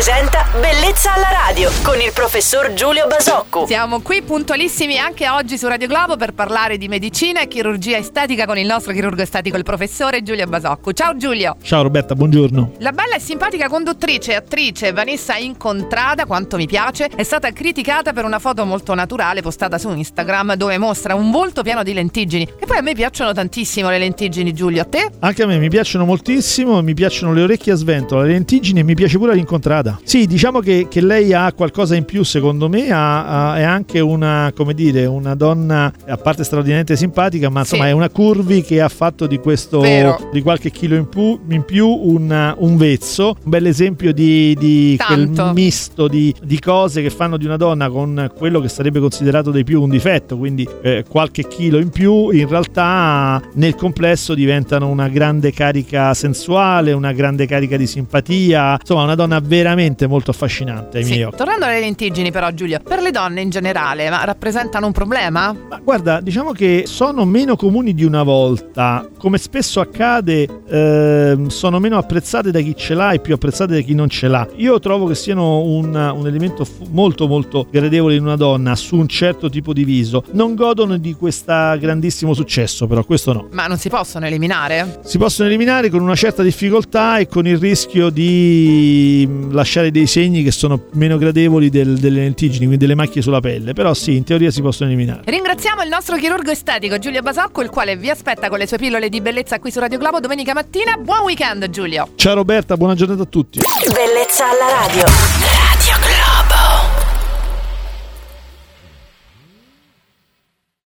presenta Bellezza alla radio con il professor Giulio Basocco. Siamo qui puntualissimi anche oggi su Radio Globo per parlare di medicina e chirurgia estetica con il nostro chirurgo estetico, il professore Giulio Basocco. Ciao Giulio. Ciao Roberta, buongiorno. La bella e simpatica conduttrice e attrice Vanessa Incontrada, quanto mi piace, è stata criticata per una foto molto naturale postata su Instagram dove mostra un volto pieno di lentiggini. E poi a me piacciono tantissimo le lentiggini, Giulio, a te? Anche a me mi piacciono moltissimo, mi piacciono le orecchie a sventola, le lentiggini e mi piace pure l'incontrata. Sì, diciamo che, che lei ha qualcosa in più secondo me, ha, ha, è anche una, come dire, una donna a parte straordinariamente simpatica, ma insomma Sì. è una curvi che ha fatto di questo, Vero. di qualche chilo in più, in più un, un vezzo, un bel esempio di, di quel misto di, di cose che fanno di una donna con quello che sarebbe considerato dei più un difetto, quindi eh, qualche chilo in più, in realtà nel complesso diventano una grande carica sensuale, una grande carica di simpatia, insomma una donna veramente molto affascinante ai Sì. miei occhi. Tornando alle lentiggini però Giulio, per le donne in generale, ma rappresentano un problema? Ma guarda, diciamo che sono meno comuni di una volta. Come spesso accade, ehm, sono meno apprezzate da chi ce l'ha e più apprezzate da chi non ce l'ha. Io trovo che siano un, un elemento fu- molto molto gradevole in una donna su un certo tipo di viso. Non godono di questo grandissimo successo, però questo no. Ma non si possono eliminare? Si possono eliminare con una certa difficoltà e con il rischio di mm, lasciare dei segni che sono meno gradevoli del- delle lentiggini, quindi delle macchie sulla pelle. Però sì, in teoria si possono eliminare. Ringraziamo il nostro chirurgo estetico Giulio Basocco, il quale vi aspetta con le sue pillole di bellezza qui su Radio Globo domenica mattina. Buon weekend Giulio! Ciao Roberta, buona giornata a tutti. Bellezza alla radio.